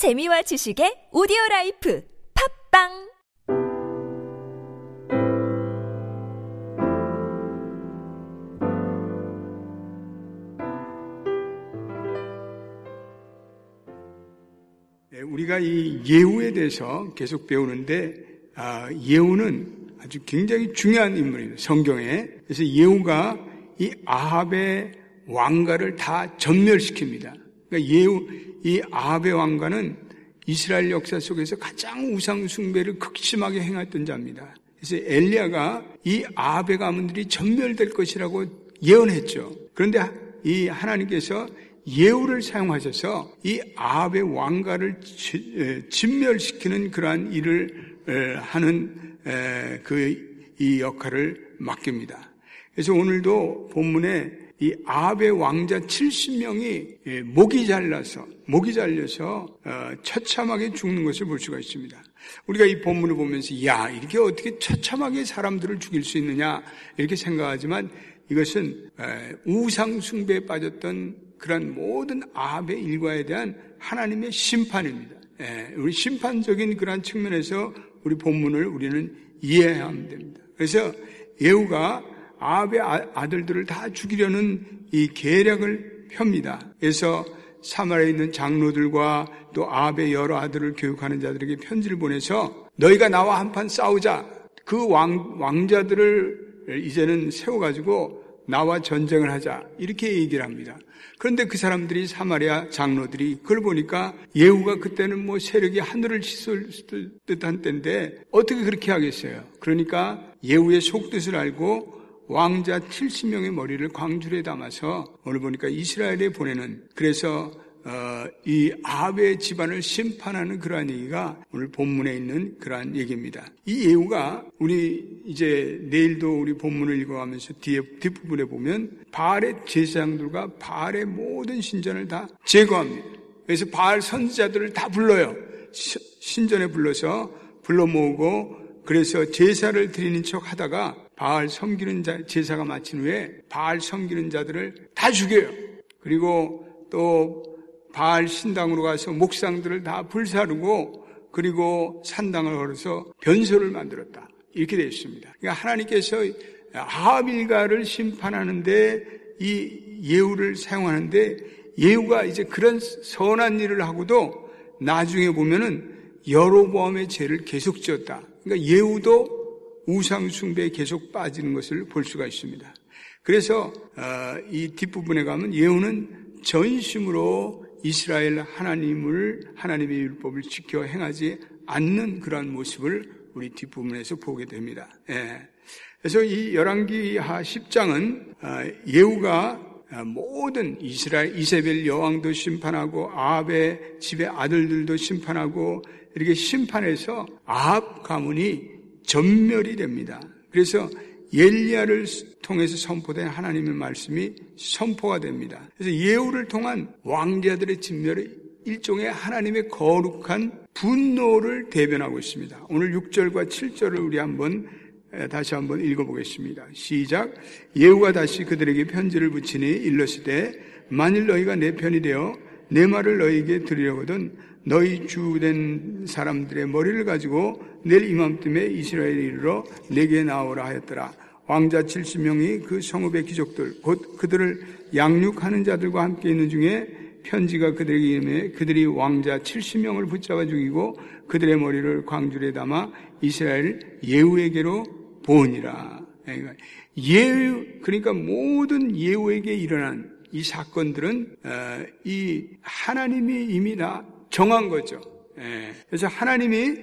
재미와 지식의 오디오 라이프 팟빵 네, 우리가 이 예후에 대해서 계속 배우는데 아, 예후는 아주 굉장히 중요한 인물입니다. 성경에. 그래서 예후가 이 아합의 왕가를 다 전멸시킵니다. 그러니까 예후 이 아합의 왕가는 이스라엘 역사 속에서 가장 우상 숭배를 극심하게 행했던 자입니다. 그래서 엘리야가 이 아합의 가문들이 전멸될 것이라고 예언했죠. 그런데 이 하나님께서 예우를 사용하셔서 이 아합의 왕가를 진멸시키는 그러한 일을 하는 그 이 역할을 맡깁니다. 그래서 오늘도 본문에 이 아합의 왕자 70명이 목이 잘라서 목이 잘려서 어, 처참하게 죽는 것을 볼 수가 있습니다. 우리가 이 본문을 보면서 야 이렇게 어떻게 처참하게 사람들을 죽일 수 있느냐 이렇게 생각하지만 이것은 우상 숭배에 빠졌던 그런 모든 아합의 일과에 대한 하나님의 심판입니다. 우리 심판적인 그러한 측면에서 우리 본문을 우리는 이해해야 됩니다. 그래서 예후가 아합의 아, 아들들을 다 죽이려는 이 계략을 펴니다. 그래서 사마리아에 있는 장로들과 또 아합의 여러 아들을 교육하는 자들에게 편지를 보내서 너희가 나와 한판 싸우자. 그 왕, 왕자들을 이제는 세워가지고 나와 전쟁을 하자. 이렇게 얘기를 합니다. 그런데 그 사람들이 사마리아 장로들이 그걸 보니까 예후가 그때는 뭐 세력이 하늘을 씻을 듯한 때인데 어떻게 그렇게 하겠어요? 그러니까 예후의 속뜻을 알고 왕자 70명의 머리를 광주에 담아서 오늘 보니까 이스라엘에 보내는 그래서 어, 이 아합의 집안을 심판하는 그러한 얘기가 오늘 본문에 있는 그러한 얘기입니다. 이 예후가 우리 이제 내일도 우리 본문을 읽어가면서 뒤에 뒷부분에 보면 바알의 제사장들과 바알의 모든 신전을 다 제거합니다. 그래서 바알 선지자들을 다 불러요. 신전에 불러서 불러 모으고 그래서 제사를 드리는 척 하다가 바알 섬기는 자, 제사가 마친 후에 바알 섬기는 자들을 다 죽여요. 그리고 또 바알 신당으로 가서 목상들을 다 불사르고 그리고 산당을 걸어서 변소를 만들었다. 이렇게 되어 있습니다. 그러니까 하나님께서 아합일가를 심판하는데 이 예우를 사용하는데 예우가 이제 그런 선한 일을 하고도 나중에 보면은 여로보암의 죄를 계속 지었다. 그러니까 예우도 우상숭배에 계속 빠지는 것을 볼 수가 있습니다. 그래서 어, 이 뒷부분에 가면 예우는 전심으로 이스라엘 하나님을 하나님의 율법을 지켜 행하지 않는 그러한 모습을 우리 뒷부분에서 보게 됩니다. 예. 그래서 이 열왕기하 10장은 아, 예후가 모든 이스라엘 이세벨 여왕도 심판하고 아합의 집의 아들들도 심판하고 이렇게 심판해서 아합 가문이 전멸이 됩니다. 그래서 엘리야를 통해서 선포된 하나님의 말씀이 선포가 됩니다. 그래서 예후를 통한 왕자들의 진멸이 일종의 하나님의 거룩한 분노를 대변하고 있습니다. 오늘 6절과 7절을 우리 한번 다시 한번 읽어보겠습니다. 시작. 예후가 다시 그들에게 편지를 붙이니 일렀을 만일 너희가 내 편이 되어 내 말을 너희에게 들으려거든 너희 주된 사람들의 머리를 가지고 내일 이맘때에 이스라엘에 이르러 내게 나오라 하였더라. 왕자 70명이 그 성읍의 귀족들 곧 그들을 양육하는 자들과 함께 있는 중에 편지가 그들에게 임해 그들이 왕자 70명을 붙잡아 죽이고 그들의 머리를 광주에 담아 이스라엘 예후에게로 보니라. 예후 그러니까 모든 예후에게 일어난 이 사건들은 어, 이 하나님이 이미 다 정한 거죠. 예. 그래서 하나님이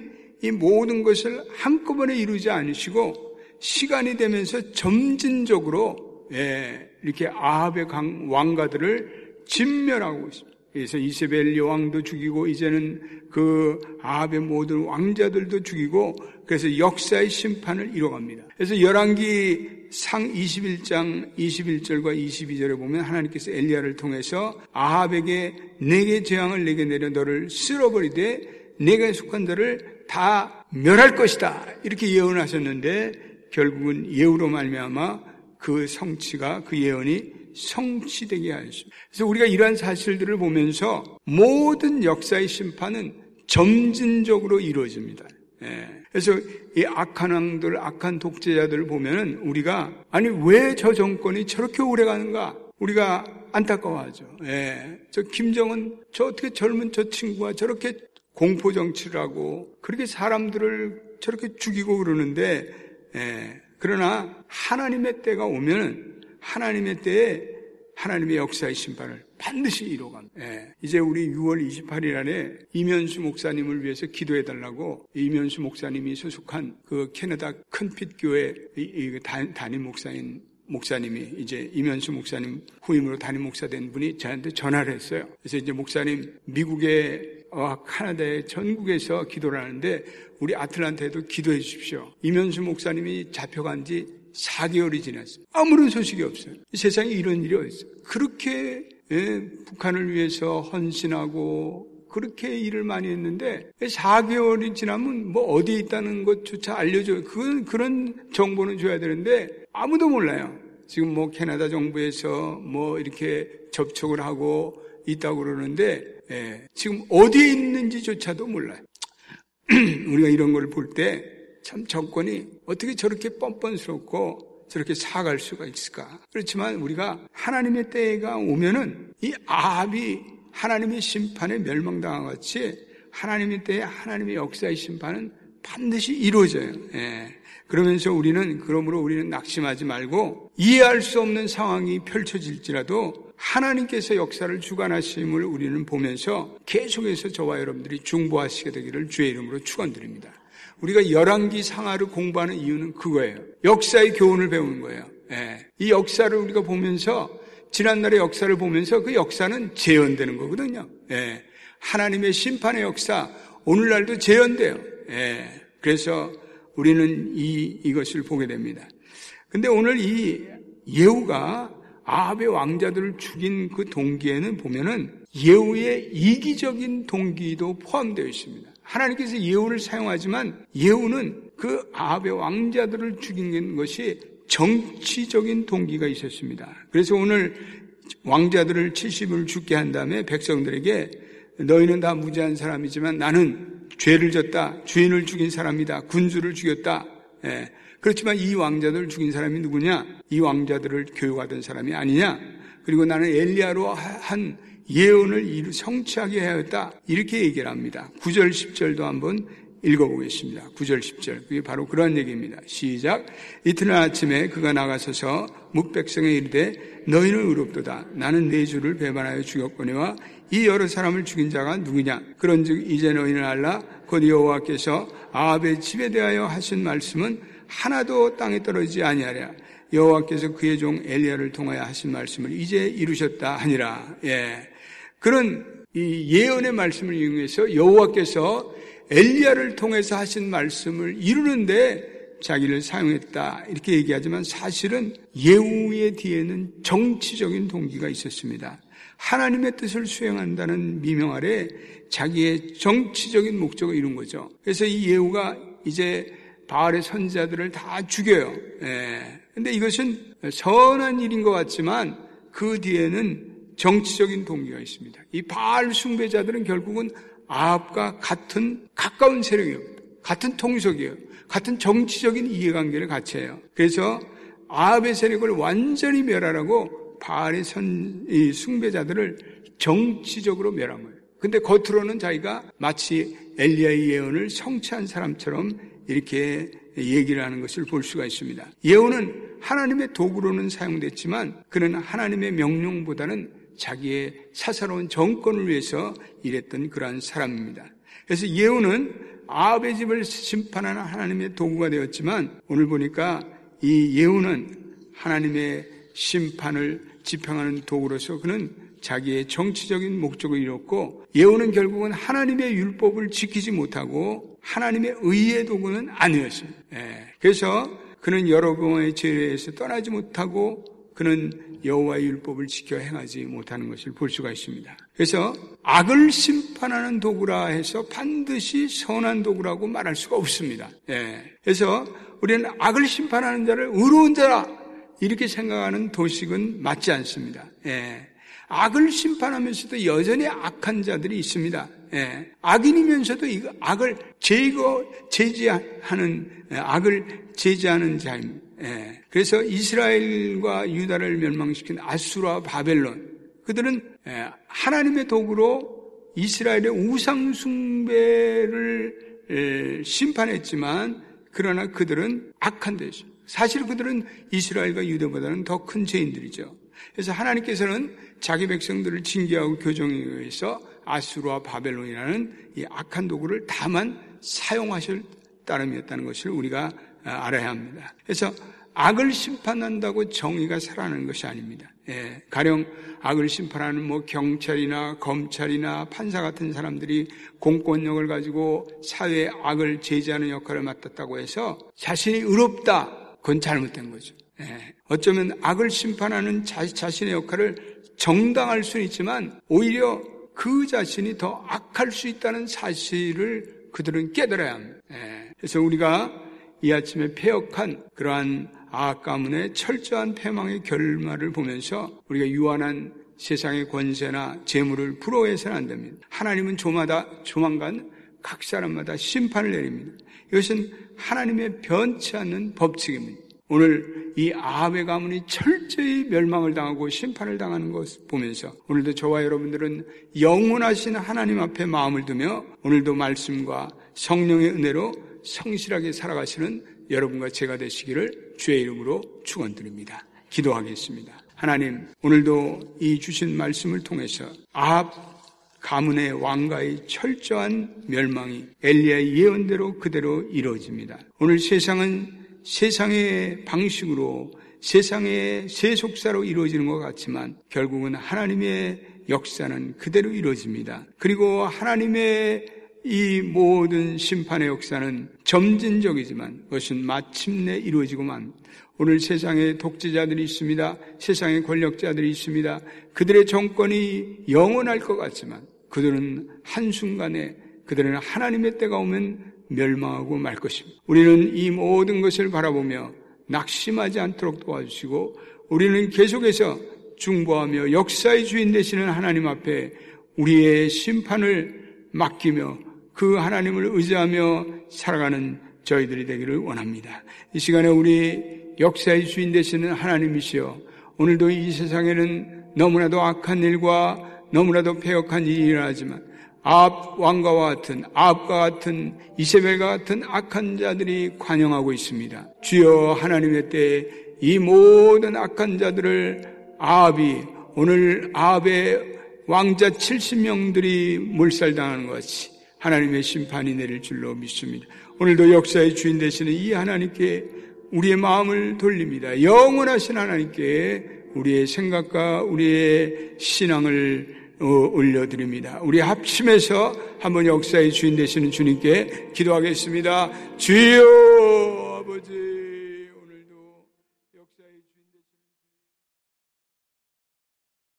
이 모든 것을 한꺼번에 이루지 않으시고 시간이 되면서 점진적으로 예, 이렇게 아합의 왕가들을 진멸하고 있습니다. 그래서 이세벨 여왕도 죽이고 이제는 그 아합의 모든 왕자들도 죽이고 그래서 역사의 심판을 이뤄갑니다. 그래서 열왕기 상 21장 21절과 22절에 보면 하나님께서 엘리야를 통해서 아합에게 내게 재앙을 내게 내려 너를 쓸어버리되 내가 속한 너를 다 멸할 것이다 이렇게 예언하셨는데 결국은 예우로 말미암아 그 성취가 그 예언이 성취되게 하십니다. 그래서 우리가 이러한 사실들을 보면서 모든 역사의 심판은 점진적으로 이루어집니다. 예. 그래서 이 악한 왕들, 악한 독재자들을 보면은 우리가 아니 왜 저 정권이 저렇게 오래 가는가? 우리가 안타까워하죠. 예. 저 김정은 저 어떻게 젊은 저 친구가 저렇게 공포 정치를 하고 그렇게 사람들을 저렇게 죽이고 그러는데 예. 그러나 하나님의 때가 오면은 하나님의 때에 하나님의 역사의 심판을 반드시 이뤄갑니다. 예. 이제 우리 6월 28일 안에 이면수 목사님을 위해서 기도해 달라고 이면수 목사님이 소속한 그 캐나다 큰빛 교회 담임 목사인 목사님이 이제 이면수 목사님 후임으로 담임 목사 된 분이 저한테 전화를 했어요. 그래서 이제 목사님 미국의 어, 카나다의 전국에서 기도를 하는데 우리 아틀란타에도 기도해 주십시오. 이면수 목사님이 잡혀간 지 4개월이 지났어요. 아무런 소식이 없어요. 세상에 이런 일이 어딨어요. 그렇게 예, 북한을 위해서 헌신하고 그렇게 일을 많이 했는데 4개월이 지나면 뭐 어디에 있다는 것조차 알려줘요. 그건 그런 정보는 줘야 되는데 아무도 몰라요. 지금 뭐 캐나다 정부에서 뭐 이렇게 접촉을 하고 있다고 그러는데 예, 지금 어디에 있는지조차도 몰라요. 우리가 이런 걸 볼때 참 정권이 어떻게 저렇게 뻔뻔스럽고 저렇게 사갈 수가 있을까? 그렇지만 우리가 하나님의 때가 오면은 이 아합이 하나님의 심판에 멸망당한 같이 하나님의 때에 하나님의 역사의 심판은 반드시 이루어져요. 예. 그러면서 우리는 그러므로 우리는 낙심하지 말고 이해할 수 없는 상황이 펼쳐질지라도 하나님께서 역사를 주관하심을 우리는 보면서 계속해서 저와 여러분들이 중보하시게 되기를 주의 이름으로 축원드립니다. 우리가 열왕기 상하를 공부하는 이유는 그거예요. 역사의 교훈을 배우는 거예요. 예. 이 역사를 우리가 보면서 지난날의 역사를 보면서 그 역사는 재현되는 거거든요. 예. 하나님의 심판의 역사 오늘날도 재현돼요. 예. 그래서 우리는 이, 이것을 보게 됩니다. 근데 오늘 이 예후가 아합의 왕자들을 죽인 그 동기에는 보면은 예후의 이기적인 동기도 포함되어 있습니다. 하나님께서 예후를 사용하지만 예후는 그 아합의 왕자들을 죽인 것이 정치적인 동기가 있었습니다. 그래서 오늘 왕자들을 70을 죽게 한 다음에 백성들에게 너희는 다 무지한 사람이지만 나는 죄를 졌다. 주인을 죽인 사람이다. 군주를 죽였다. 예. 그렇지만 이 왕자들을 죽인 사람이 누구냐? 이 왕자들을 교육하던 사람이 아니냐? 그리고 나는 엘리야로 한 예언을 성취하게 하였다. 이렇게 얘기를 합니다. 9절, 10절도 한번 읽어보겠습니다. 9절, 10절. 그게 바로 그런 얘기입니다. 시작. 이튿날 아침에 그가 나가서서 묵백성에 이르되 너희는 의롭도다. 나는 내 주를 배반하여 죽였거니와 이 여러 사람을 죽인 자가 누구냐? 그런즉 이제 너희는 알라 곧 여호와께서 아합의 집에 대하여 하신 말씀은 하나도 땅에 떨어지지 아니하랴. 여호와께서 그의 종 엘리야를 통하여 하신 말씀을 이제 이루셨다 하니라. 예. 그런 이 예언의 말씀을 이용해서 여호와께서 엘리야를 통해서 하신 말씀을 이루는데 자기를 사용했다 이렇게 얘기하지만 사실은 예후의 뒤에는 정치적인 동기가 있었습니다. 하나님의 뜻을 수행한다는 미명 아래 자기의 정치적인 목적을 이룬 거죠. 그래서 이 예후가 이제 바알의 선자들을 다 죽여요. 예. 근데 이것은 선한 일인 것 같지만 그 뒤에는 정치적인 동기가 있습니다. 이 바알 숭배자들은 결국은 아합과 같은 가까운 세력이에요. 같은 통속이에요. 같은 정치적인 이해관계를 같이 해요. 그래서 아합의 세력을 완전히 멸하라고 바알의 선, 이 숭배자들을 정치적으로 멸한 거예요. 근데 겉으로는 자기가 마치 엘리야의 예언을 성취한 사람처럼 이렇게 얘기를 하는 것을 볼 수가 있습니다. 예언은 하나님의 도구로는 사용됐지만 그는 하나님의 명령보다는 자기의 사사로운 정권을 위해서 일했던 그러한 사람입니다. 그래서 예언은 아합의 집을 심판하는 하나님의 도구가 되었지만 오늘 보니까 이 예언은 하나님의 심판을 집행하는 도구로서 그는 자기의 정치적인 목적을 이뤘고 예언은 결국은 하나님의 율법을 지키지 못하고 하나님의 의의 도구는 아니었습니다. 예. 그래서 그는 여러 번의 죄에서 떠나지 못하고 그는 여호와의 율법을 지켜 행하지 못하는 것을 볼 수가 있습니다. 그래서 악을 심판하는 도구라 해서 반드시 선한 도구라고 말할 수가 없습니다. 예. 그래서 우리는 악을 심판하는 자를 의로운 자라 이렇게 생각하는 도식은 맞지 않습니다. 예. 악을 심판하면서도 여전히 악한 자들이 있습니다. 예. 악인이면서도 이 악을 제거, 제지하는, 예, 악을 제지하는 자입니다. 예. 그래서 이스라엘과 유다를 멸망시킨 아수라 바벨론, 그들은 예, 하나님의 도구로 이스라엘의 우상 숭배를 예, 심판했지만, 그러나 그들은 악한 대죠. 사실 그들은 이스라엘과 유대보다는 더 큰 죄인들이죠. 그래서 하나님께서는 자기 백성들을 징계하고 교정에 의해서 아수르와 바벨론이라는 이 악한 도구를 다만 사용하실 따름이었다는 것을 우리가 아, 알아야 합니다. 그래서 악을 심판한다고 정의가 살아나는 것이 아닙니다. 예, 가령 악을 심판하는 뭐 경찰이나 검찰이나 판사 같은 사람들이 공권력을 가지고 사회의 악을 제지하는 역할을 맡았다고 해서 자신이 의롭다. 그건 잘못된 거죠. 예, 어쩌면 악을 심판하는 자, 자신의 역할을 정당할 수는 있지만 오히려 그 자신이 더 악할 수 있다는 사실을 그들은 깨달아야 합니다. 예, 그래서 우리가 이 아침에 폐역한 그러한 악 가문의 철저한 패망의 결말을 보면서 우리가 유한한 세상의 권세나 재물을 부러워해서는 안 됩니다. 하나님은 조마다 조만간 각 사람마다 심판을 내립니다. 이것은 하나님의 변치 않는 법칙입니다. 오늘 이 아합의 가문이 철저히 멸망을 당하고 심판을 당하는 것을 보면서 오늘도 저와 여러분들은 영원하신 하나님 앞에 마음을 두며 오늘도 말씀과 성령의 은혜로 성실하게 살아가시는 여러분과 제가 되시기를 주의 이름으로 축원드립니다. 기도하겠습니다. 하나님, 오늘도 이 주신 말씀을 통해서 아합 가문의 왕가의 철저한 멸망이 엘리야의 예언대로 그대로 이루어집니다. 오늘 세상은 세상의 방식으로 세상의 세속사로 이루어지는 것 같지만 결국은 하나님의 역사는 그대로 이루어집니다. 그리고 하나님의 이 모든 심판의 역사는 점진적이지만 그것은 마침내 이루어지고만 오늘 세상에 독재자들이 있습니다. 세상에 권력자들이 있습니다. 그들의 정권이 영원할 것 같지만 그들은 한순간에 그들은 하나님의 때가 오면 멸망하고 말 것입니다. 우리는 이 모든 것을 바라보며 낙심하지 않도록 도와주시고 우리는 계속해서 중보하며 역사의 주인 되시는 하나님 앞에 우리의 심판을 맡기며 그 하나님을 의지하며 살아가는 저희들이 되기를 원합니다. 이 시간에 우리 역사의 주인 되시는 하나님이시여 오늘도 이 세상에는 너무나도 악한 일과 너무나도 폐역한 일이 일어나지만 아합 왕가와 같은 아합과 같은 이세벨과 같은 악한 자들이 관영하고 있습니다. 주여 하나님의 때에 이 모든 악한 자들을 아합이 오늘 아합의 왕자 70명들이 몰살당하는 것 같이 하나님의 심판이 내릴 줄로 믿습니다. 오늘도 역사의 주인 되시는 이 하나님께 우리의 마음을 돌립니다. 영원하신 하나님께 우리의 생각과 우리의 신앙을 어, 올려드립니다. 우리 합심해서 한번 역사의 주인 되시는 주님께 기도하겠습니다. 주여 아버지